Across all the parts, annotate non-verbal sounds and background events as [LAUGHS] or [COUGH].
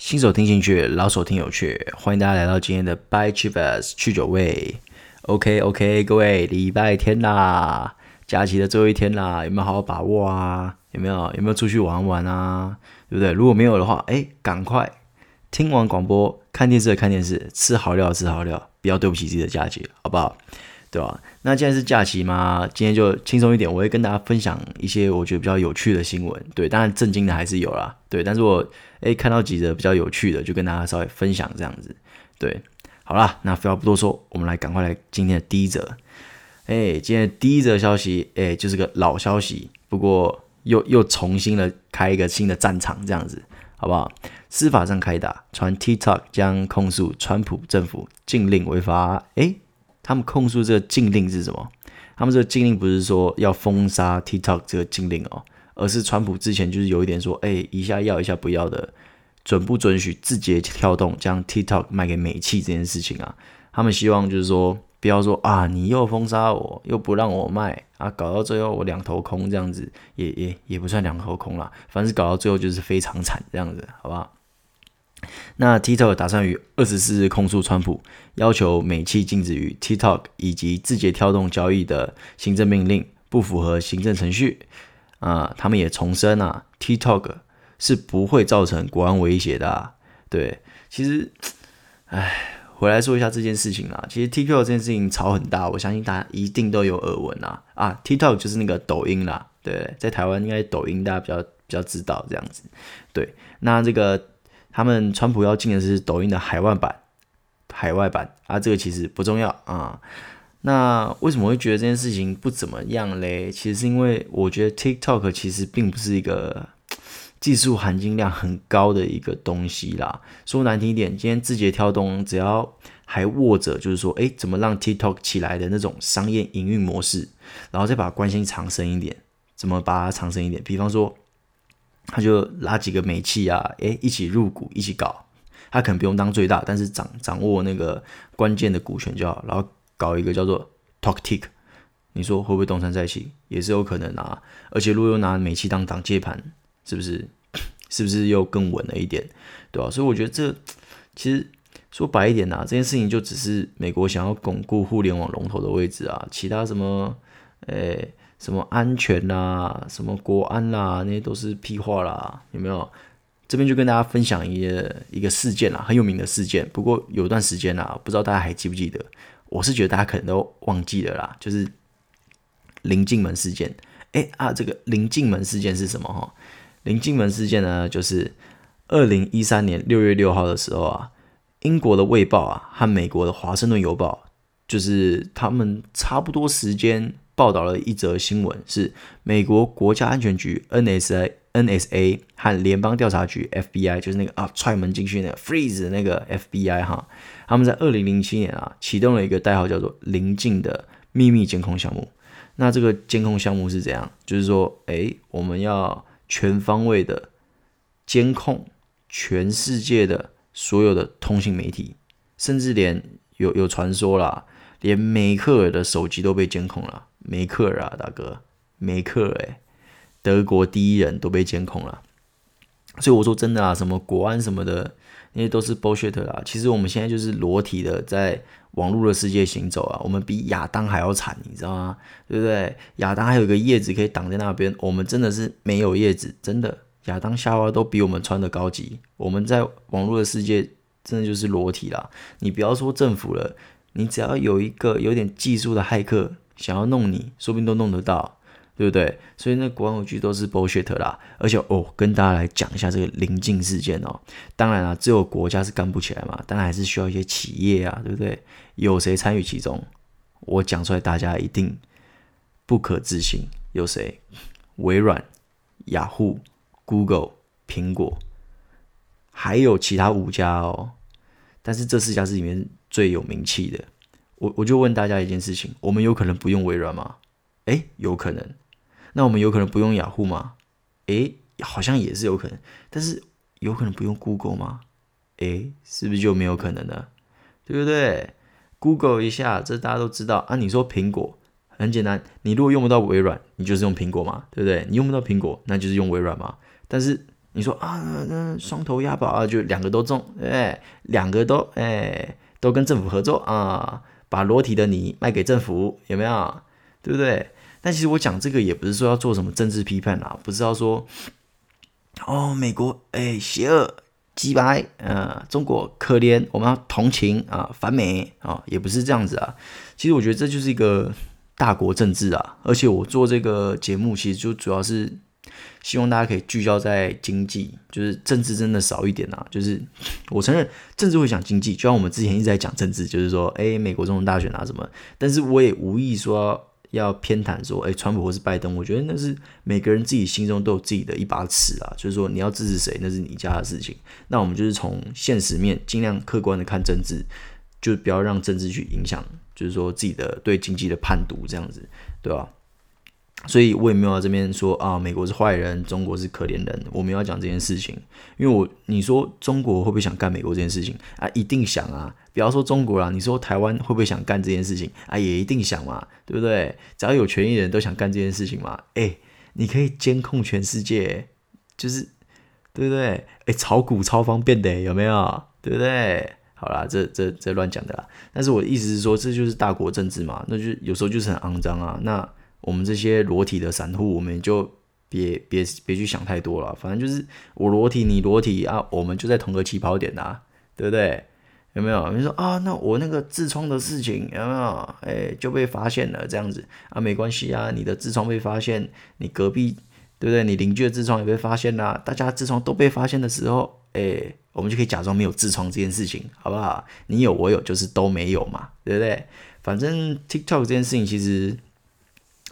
新手听进去，老手听有趣，欢迎大家来到今天的 By Chivas 去酒味。OK OK，各位，礼拜天啦，假期的最后一天啦，有没有好好把握啊？有没有有没有出去玩玩啊？对不对？如果没有的话，哎，赶快听完广播，看电视的看电视，吃好料吃好料，不要对不起自己的假期，好不好？对吧？那既然是假期嘛，今天就轻松一点，我会跟大家分享一些我觉得比较有趣的新闻。对，当然震惊的还是有啦。对，但是我诶看到几则比较有趣的，就跟大家稍微分享这样子。对，好啦，那废话不多说，我们来赶快来今天的第一则。诶，今天的第一则消息，诶，就是个老消息，不过又又重新的开一个新的战场，这样子，好不好？司法上开打，传 TikTok 将控诉川普政府禁令违法。诶。他们控诉这个禁令是什么？他们这个禁令不是说要封杀 TikTok 这个禁令哦，而是川普之前就是有一点说，哎，一下要一下不要的，准不准许字节跳动将 TikTok 卖给美企这件事情啊？他们希望就是说，不要说啊，你又封杀我，又不让我卖啊，搞到最后我两头空这样子，也也也不算两头空啦，反正搞到最后就是非常惨这样子，好不好？那 TikTok 打算于二十四日控诉川普，要求美企禁止与 TikTok 以及字节跳动交易的行政命令不符合行政程序。啊、他们也重申啊，TikTok 是不会造成国安威胁的、啊。对，其实，哎，回来说一下这件事情啦。其实 TikTok 这件事情吵很大，我相信大家一定都有耳闻啊。啊，TikTok 就是那个抖音啦。对，在台湾应该抖音大家比较比较知道这样子。对，那这个。他们川普要禁的是抖音的海外版，海外版啊，这个其实不重要啊。那为什么会觉得这件事情不怎么样嘞？其实是因为我觉得 TikTok 其实并不是一个技术含金量很高的一个东西啦。说难听一点，今天字节跳动只要还握着，就是说，诶，怎么让 TikTok 起来的那种商业营运模式，然后再把关心藏深一点，怎么把它藏深一点？比方说。他就拉几个美企啊，诶，一起入股，一起搞。他可能不用当最大，但是掌掌握那个关键的股权就好。然后搞一个叫做 TalkTick，你说会不会东山再起？也是有可能啊。而且如果又拿美企当挡箭盘，是不是？[CLEARS THROAT] 是不是又更稳了一点？对吧、所以我觉得这其实说白一点呐、啊，这件事情就只是美国想要巩固互联网龙头的位置啊。其他什么，诶。什么安全啦、什么国安啦、那些都是屁话啦，有没有？这边就跟大家分享一个一个事件啦，很有名的事件。不过有段时间啦，不知道大家还记不记得？我是觉得大家可能都忘记了啦，就是临近门事件。哎啊，这个临近门事件是什么？哈，临近门事件呢，就是二零一三年六月六号的时候啊，英国的《卫报》啊和美国的《华盛顿邮报》，就是他们差不多时间。报道了一则新闻，是美国国家安全局 NSA NSA 和联邦调查局 FBI，就是那个啊踹门进去那个 freeze 那个 FBI 哈，他们在二零零七年啊启动了一个代号叫做“临近”的秘密监控项目。那这个监控项目是怎样？就是说，哎，我们要全方位的监控全世界的所有的通信媒体，甚至连有有传说啦，连梅克尔的手机都被监控了。梅克尔啊，大哥，梅克尔诶，德国第一人都被监控了，所以我说真的啊，什么国安什么的，那些都是 bullshit 啦。其实我们现在就是裸体的在网络的世界行走啊，我们比亚当还要惨，你知道吗？对不对？亚当还有一个叶子可以挡在那边，我们真的是没有叶子，真的，亚当夏娃都比我们穿的高级。我们在网络的世界真的就是裸体啦。你不要说政府了，你只要有一个有点技术的骇客。想要弄你，说不定都弄得到，对不对？所以那国安网剧都是 bullshit 啦。而且哦，跟大家来讲一下这个临近事件哦。当然啦，只有国家是干不起来嘛，当然还是需要一些企业啊，对不对？有谁参与其中？我讲出来，大家一定不可置信。有谁？微软、雅虎、Google、苹果，还有其他五家哦。但是这四家是里面最有名气的。我我就问大家一件事情：我们有可能不用微软吗？诶，有可能。那我们有可能不用雅虎吗？诶，好像也是有可能。但是有可能不用 Google 吗？诶，是不是就没有可能了？对不对？Google 一下，这大家都知道啊。你说苹果很简单，你如果用不到微软，你就是用苹果嘛，对不对？你用不到苹果，那就是用微软嘛。但是你说啊，那双头押宝啊，就两个都中，哎，两个都哎，都跟政府合作啊，把裸体的你卖给政府，有没有？对不对？但其实我讲这个也不是说要做什么政治批判啦，不是要说哦，美国哎邪恶、鸡掰，呃，中国可怜，我们要同情啊，反美啊，也不是这样子啊。其实我觉得这就是一个大国政治啊，而且我做这个节目其实就主要是。希望大家可以聚焦在经济，就是政治真的少一点啊。就是我承认政治会讲经济，就像我们之前一直在讲政治，就是说，哎，美国总统大选啊什么。但是我也无意说要偏袒说，哎，川普或是拜登。我觉得那是每个人自己心中都有自己的一把尺啊。就是说你要支持谁，那是你家的事情。那我们就是从现实面尽量客观的看政治，就不要让政治去影响，就是说自己的对经济的判读这样子，对吧？所以我也没有在这边说啊，美国是坏人，中国是可怜人。我没有要讲这件事情，因为我你说中国会不会想干美国这件事情啊？一定想啊！不要说中国啦，你说台湾会不会想干这件事情啊？也一定想嘛，对不对？只要有权益的人都想干这件事情嘛。诶，你可以监控全世界，就是对不对？诶，炒股超方便的，有没有？对不对？好啦，这这这乱讲的啦。但是我的意思是说，这就是大国政治嘛，那就有时候就是很肮脏啊。那我们这些裸体的散户，我们就别别别去想太多了。反正就是我裸体，你裸体啊，我们就在同个起跑点呐，对不对？有没有？你说啊，那我那个痔疮的事情有没有？哎，就被发现了，这样子啊，没关系啊，你的痔疮被发现，你隔壁对不对？你邻居的痔疮也被发现啦，大家痔疮都被发现的时候，哎，我们就可以假装没有痔疮这件事情，好不好？你有我有，就是都没有嘛，对不对？反正 TikTok 这件事情其实。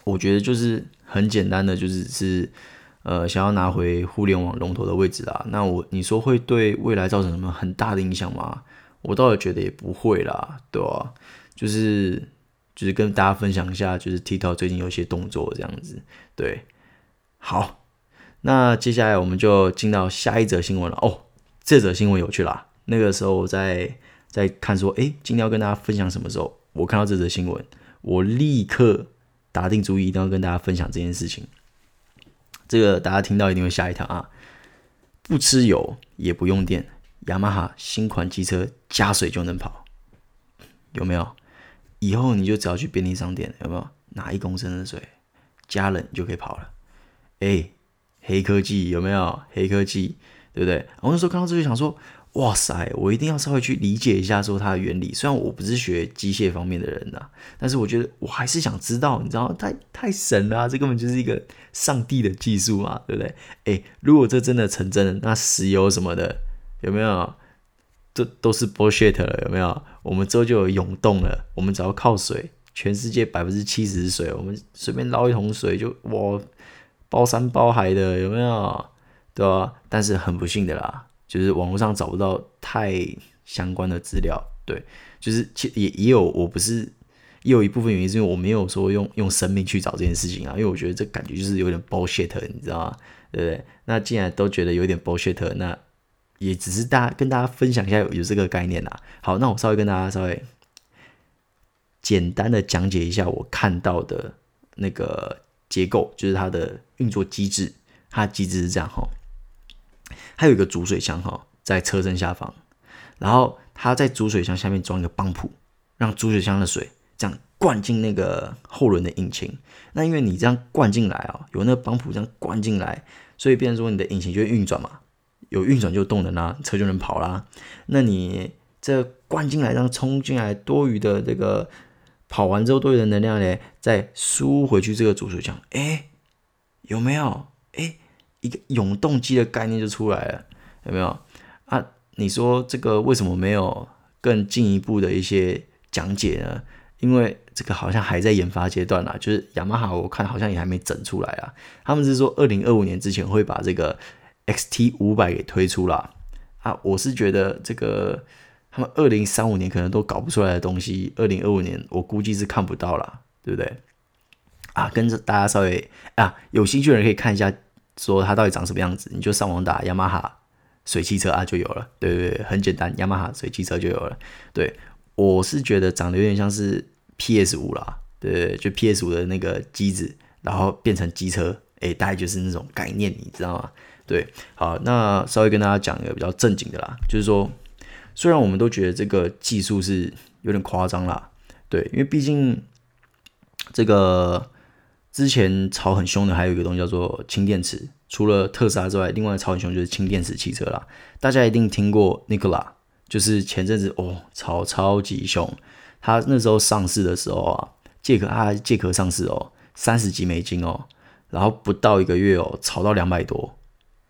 我觉得就是很简单的，就是是，呃，想要拿回互联网龙头的位置啦。那我你说会对未来造成什么很大的影响吗？我倒是觉得也不会啦，对吧、啊？就是就是跟大家分享一下，就是 TikTok 最近有一些动作这样子。对，好，那接下来我们就进到下一则新闻了。哦，这则新闻有趣啦。那个时候我在在看说，诶，今天要跟大家分享什么时候？我看到这则新闻，我立刻。打定主意一定要跟大家分享这件事情，这个大家听到一定会吓一跳啊！不吃油也不用电，雅马哈新款机车加水就能跑，有没有？以后你就只要去便利商店，有没有拿一公升的水加了，就可以跑了。哎，黑科技有没有？黑科技对不对？我那时候看到这就想说。哇塞，我一定要稍微去理解一下说它的原理。虽然我不是学机械方面的人呐，但是我觉得我还是想知道，你知道，太太神了，这根本就是一个上帝的技术嘛，对不对？诶，如果这真的成真了，那石油什么的有没有？这都是 bullshit 了，有没有？我们之后就有涌动了，我们只要靠水，全世界百分之七十是水，我们随便捞一桶水就哇，包山包海的，有没有？对吧？但是很不幸的啦。就是网络上找不到太相关的资料，对，就是其也也有，我不是也有一部分原因是因为我没有说用用生命去找这件事情啊，因为我觉得这感觉就是有点 bullshit，你知道吗？对不对？那既然都觉得有点 bullshit，那也只是大家跟大家分享一下有这个概念啦。好，那我稍微跟大家稍微简单的讲解一下我看到的那个结构，就是它的运作机制，它机制是这样哈。还有一个主水箱哈，在车身下方，然后它在主水箱下面装一个泵浦，让主水箱的水这样灌进那个后轮的引擎。那因为你这样灌进来啊，有那个泵浦这样灌进来，所以变成说你的引擎就会运转嘛，有运转就动能啦，车就能跑啦。那你这灌进来，这样冲进来多余的这个跑完之后多余的能量呢，再输回去这个主水箱，哎，有没有？一个永动机的概念就出来了，有没有啊？你说这个为什么没有更进一步的一些讲解呢？因为这个好像还在研发阶段啦，就是雅马哈我看好像也还没整出来啊。他们是说二零二五年之前会把这个 XT 五百给推出啦。啊。我是觉得这个他们二零三五年可能都搞不出来的东西，二零二五年我估计是看不到啦，对不对？啊，跟着大家稍微啊，有兴趣的人可以看一下。说它到底长什么样子，你就上网打雅马哈水汽车啊，就有了。对对对，很简单，雅马哈水汽车就有了。对，我是觉得长得有点像是 PS 五啦，对对，就 PS 五的那个机子，然后变成机车，哎，大概就是那种概念，你知道吗？对，好，那稍微跟大家讲一个比较正经的啦，就是说，虽然我们都觉得这个技术是有点夸张啦，对，因为毕竟这个之前炒很凶的还有一个东西叫做氢电池，除了特斯拉之外，另外炒很凶就是氢电池汽车啦。大家一定听过 Nikola，就是前阵子哦炒超级凶，他那时候上市的时候啊，借壳他借壳上市哦，三十几美金哦，然后不到一个月哦，炒到两百多。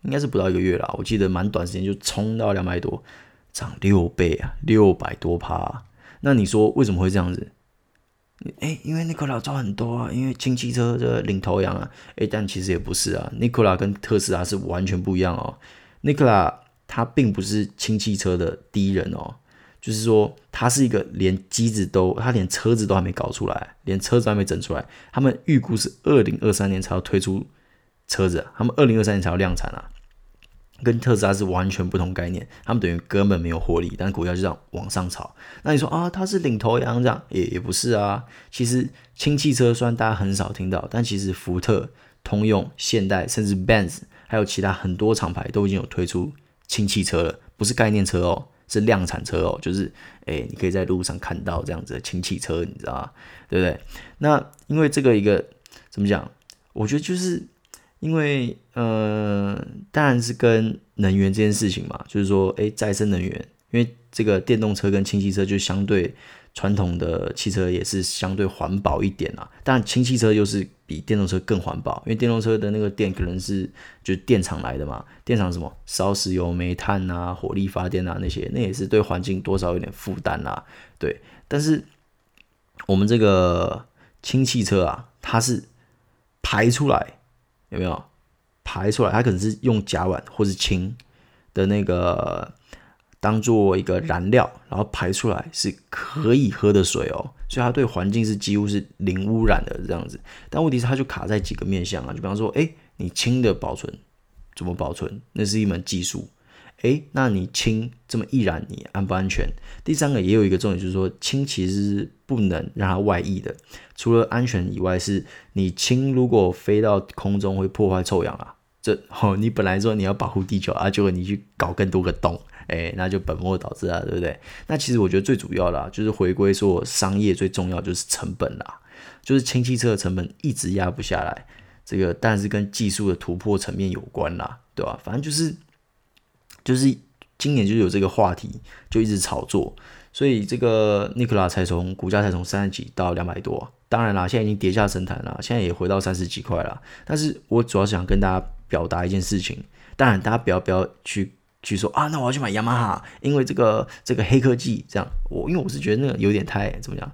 应该是不到一个月啦，我记得蛮短时间就冲到两百多，涨六倍啊，六百多趴。那你说为什么会这样子？诶，因为 Nikola 赚很多啊，因为氢汽车的领头羊啊。诶，但其实也不是啊，Nikola 跟特斯拉是完全不一样哦。Nikola 他并不是氢汽车的第一人哦，就是说他是一个连机子都，他连车子都还没搞出来，连车子还没整出来，他们预估是二零二三年才要推出。车子，他们二零二三年才要量产啊，跟特斯拉是完全不同概念。他们等于根本没有获利，但股价就这样往上炒。那你说啊，它是领头羊这样，也也不是啊。其实氢汽车虽然大家很少听到，但其实福特、通用、现代，甚至 Benz，还有其他很多厂牌都已经有推出氢汽车了，不是概念车哦，是量产车哦，就是哎、欸，你可以在路上看到这样子的氢汽车，你知道吗？对不对？那因为这个一个怎么讲？我觉得就是。因为，呃，当然是跟能源这件事情嘛，就是说，诶，再生能源，因为这个电动车跟氢汽车就相对传统的汽车也是相对环保一点啊。但氢汽车又是比电动车更环保，因为电动车的那个电可能是就是电厂来的嘛，电厂什么烧石油、煤炭啊、火力发电啊那些，那也是对环境多少有点负担啦。对，但是我们这个氢汽车啊，它是排出来。有没有排出来？它可能是用甲烷或是氢的那个当做一个燃料，然后排出来是可以喝的水哦，所以它对环境是几乎是零污染的这样子。但问题是它就卡在几个面向啊，就比方说，哎，你氢的保存怎么保存？那是一门技术。诶，那你氢这么易燃，你安不安全？第三个也有一个重点，就是说氢其实是不能让它外溢的。除了安全以外，是你氢如果飞到空中会破坏臭氧啊。这 [LAUGHS] 哦，你本来说你要保护地球啊，结果你去搞更多个洞，诶，那就本末倒置啊，对不对？那其实我觉得最主要的啊，就是回归说商业最重要就是成本啦，就是氢汽车的成本一直压不下来。这个但是跟技术的突破层面有关啦，对吧？反正就是。就是今年就有这个话题，就一直炒作，所以这个 Nikola 才从股价才从三十几到两百多，当然啦，现在已经跌下神坛了，现在也回到三十几块了。但是我主要是想跟大家表达一件事情，当然大家不要不要去去说啊，那我要去买雅马哈，因为这个这个黑科技这样，我因为我是觉得那个有点太怎么讲，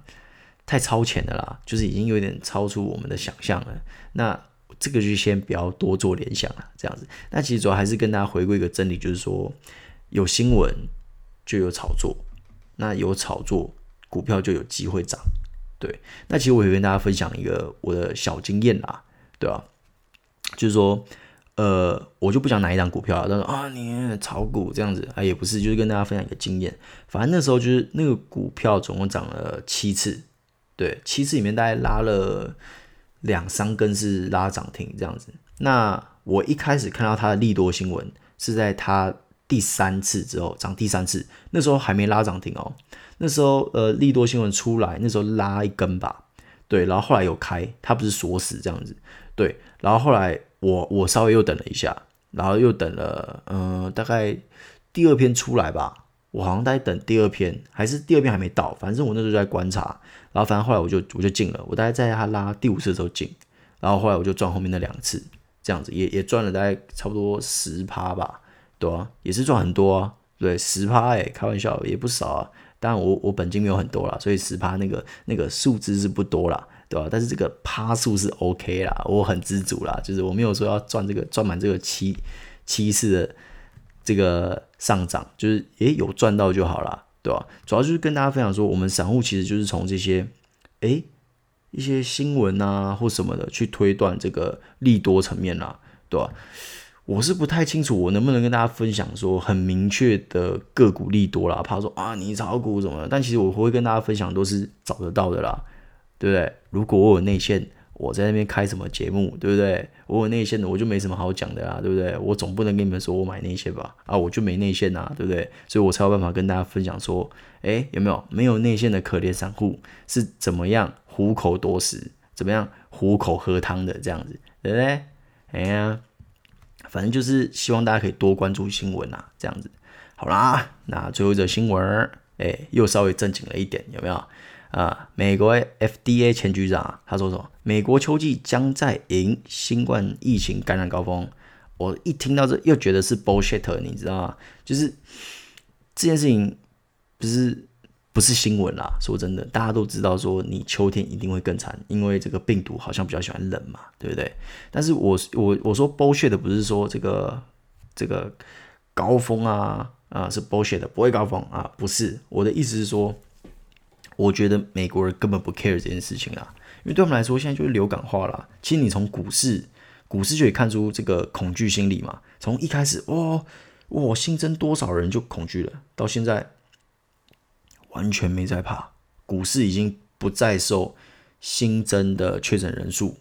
太超前的啦，就是已经有点超出我们的想象了。那这个就先不要多做联想了，这样子。那其实主要还是跟大家回归一个真理，就是说有新闻就有炒作，那有炒作股票就有机会涨。对，那其实我也跟大家分享一个我的小经验啦，对吧？就是说，呃，我就不讲哪一档股票了，但是啊，你炒股这样子啊，也不是，就是跟大家分享一个经验。反正那时候就是那个股票总共涨了七次，对，七次里面大概拉了。两三根是拉涨停这样子，那我一开始看到它的利多新闻是在它第三次之后涨第三次，那时候还没拉涨停哦，那时候呃利多新闻出来，那时候拉一根吧，对，然后后来有开，它不是锁死这样子，对，然后后来我我稍微又等了一下，然后又等了呃大概第二篇出来吧。我好像在等第二篇，还是第二篇还没到，反正我那时候在观察，然后反正后来我就我就进了，我大概在他拉第五次的时候进，然后后来我就赚后面那两次，这样子也也赚了大概差不多十趴吧，对啊，也是赚很多啊，对，十趴哎，开玩笑也不少啊，当然我我本金没有很多啦，所以十趴那个那个数字是不多啦，对吧？但是这个趴数是 OK 啦，我很知足啦，就是我没有说要赚这个赚满这个七七次的。这个上涨就是诶有赚到就好了，对吧？主要就是跟大家分享说，我们散户其实就是从这些诶一些新闻啊或什么的去推断这个利多层面啦，对吧？我是不太清楚我能不能跟大家分享说很明确的个股利多啦，怕说啊你炒股什么的，但其实我会跟大家分享都是找得到的啦，对不对？如果我有内线，我在那边开什么节目，对不对？我有内线的，我就没什么好讲的啦，对不对？我总不能跟你们说我买内线吧？啊，我就没内线呐，对不对？所以我才有办法跟大家分享说，诶，有没有没有内线的可怜散户是怎么样虎口夺食，怎么样虎口喝汤的这样子，对不对？哎呀，反正就是希望大家可以多关注新闻啊，这样子。好啦，那最后一则新闻，诶，又稍微正经了一点，有没有？啊，美国 FDA 前局长他说什么？美国秋季将在迎新冠疫情感染高峰。我一听到这，又觉得是 bullshit，你知道吗？就是这件事情不是不是新闻啦。说真的，大家都知道说你秋天一定会更惨，因为这个病毒好像比较喜欢冷嘛，对不对？但是我我我说 bullshit 不是说这个这个高峰啊啊是 bullshit，不会高峰啊，不是。我的意思是说。我觉得美国人根本不 care 这件事情啊，因为对他们来说，现在就是流感化了。其实你从股市，股市就可以看出这个恐惧心理嘛。从一开始，哇哇新增多少人就恐惧了，到现在完全没在怕，股市已经不再受新增的确诊人数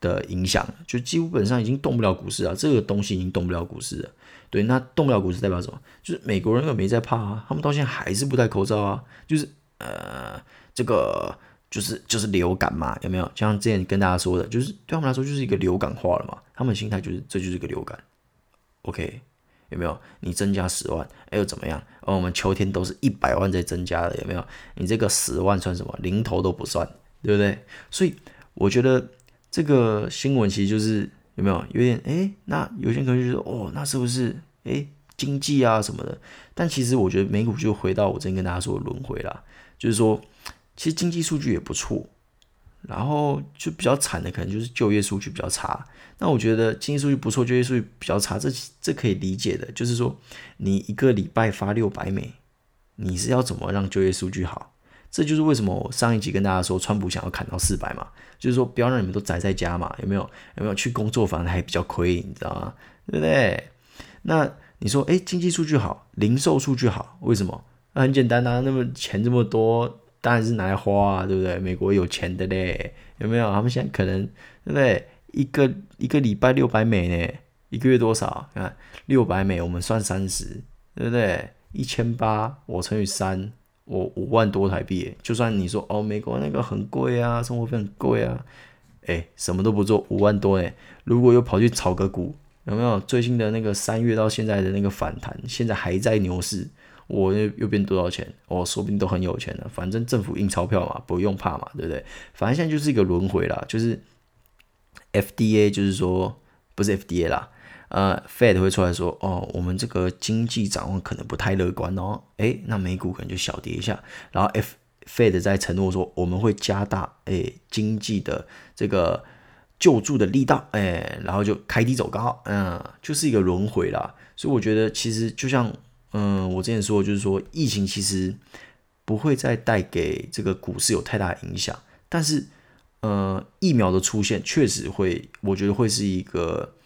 的影响，就基本上已经动不了股市啊。这个东西已经动不了股市了。对，那动不了股市代表什么？就是美国人又没在怕啊，他们到现在还是不戴口罩啊，就是。呃，这个就是就是流感嘛，有没有？像之前跟大家说的，就是对他们来说就是一个流感化了嘛。他们心态就是这就是一个流感，OK？有没有？你增加十万，哎又怎么样？而我们秋天都是一百万在增加的，有没有？你这个十万算什么？零头都不算，对不对？所以我觉得这个新闻其实就是有没有有点哎？那有些人可能就说哦，那是不是哎经济啊什么的？但其实我觉得美股就回到我之前跟大家说的轮回了。就是说，其实经济数据也不错，然后就比较惨的可能就是就业数据比较差。那我觉得经济数据不错，就业数据比较差，这这可以理解的。就是说，你一个礼拜发六百美，你是要怎么让就业数据好？这就是为什么我上一集跟大家说，川普想要砍到四百嘛，就是说不要让你们都宅在家嘛，有没有？有没有去工作反而还比较亏，你知道吗？对不对？那你说，诶，经济数据好，零售数据好，为什么？那很简单啊，那么钱这么多，当然是拿来花啊，对不对？美国有钱的嘞，有没有？他们现在可能，对不对？一个一个礼拜六百美呢，一个月多少？看六百美，我们算三十，对不对？一千八，我乘以三，我五万多台币。就算你说哦，美国那个很贵啊，生活费很贵啊，哎，什么都不做，五万多哎，如果又跑去炒个股，有没有？最近的那个三月到现在的那个反弹，现在还在牛市。我又又变多少钱？我说不定都很有钱了。反正政府印钞票嘛，不用怕嘛，对不对？反正现在就是一个轮回啦，就是 FDA 就是说不是 FDA 啦，呃，Fed 会出来说，哦，我们这个经济展望可能不太乐观哦。诶，那美股可能就小跌一下。然后 F Fed 在承诺说，我们会加大诶经济的这个救助的力道，诶，然后就开低走高，嗯，就是一个轮回啦。所以我觉得其实就像。嗯，我之前说就是说，疫情其实不会再带给这个股市有太大影响，但是，呃，疫苗的出现确实会，我觉得会是一个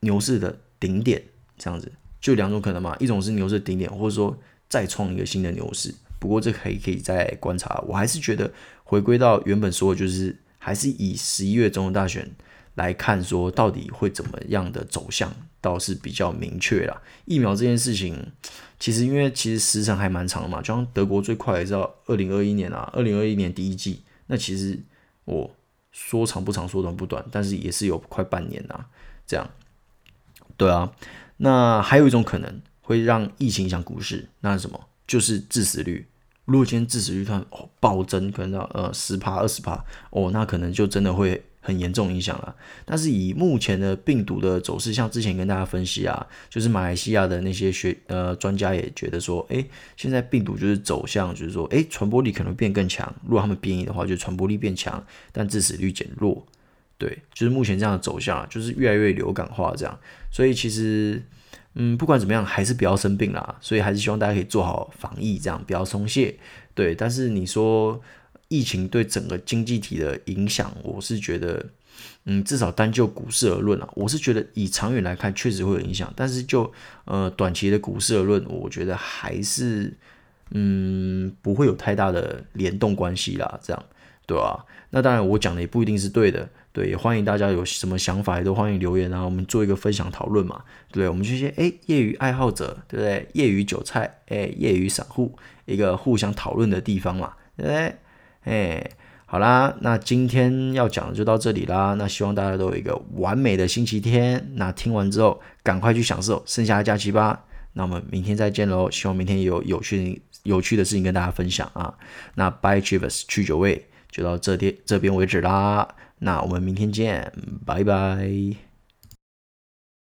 牛市的顶点，这样子就两种可能嘛，一种是牛市的顶点，或者说再创一个新的牛市。不过这可以可以再观察，我还是觉得回归到原本说的，就是还是以十一月总统大选来看，说到底会怎么样的走向。倒是比较明确了。疫苗这件事情，其实因为其实时程还蛮长的嘛，就像德国最快也是要二零二一年啊，二零二一年第一季。那其实我说长不长，说短不短，但是也是有快半年啊。这样，对啊。那还有一种可能会让疫情影响股市，那是什么？就是致死率。如果今天致死率突然哦暴增，可能到呃十趴二十趴哦，那可能就真的会。很严重影响了，但是以目前的病毒的走势，像之前跟大家分析啊，就是马来西亚的那些学呃专家也觉得说，诶，现在病毒就是走向，就是说，诶，传播力可能变更强。如果他们变异的话，就传播力变强，但致死率减弱。对，就是目前这样的走向，就是越来越流感化这样。所以其实，嗯，不管怎么样，还是不要生病啦。所以还是希望大家可以做好防疫，这样不要松懈。对，但是你说。疫情对整个经济体的影响，我是觉得，嗯，至少单就股市而论啊，我是觉得以长远来看确实会有影响，但是就呃短期的股市而论，我觉得还是嗯不会有太大的联动关系啦。这样对啊，那当然我讲的也不一定是对的，对，也欢迎大家有什么想法也都欢迎留言啊，我们做一个分享讨论嘛，对，我们这些哎业余爱好者，对不对？业余韭菜，哎业余散户，一个互相讨论的地方嘛，对不对？哎。好啦，那今天要讲的就到这里啦。那希望大家都有一个完美的星期天。那听完之后，赶快去享受剩下的假期吧。那我们明天再见喽。希望明天有有趣有趣的事情跟大家分享啊。那 Bye Chivas 去酒味就到这天这边为止啦。那我们明天见，拜拜。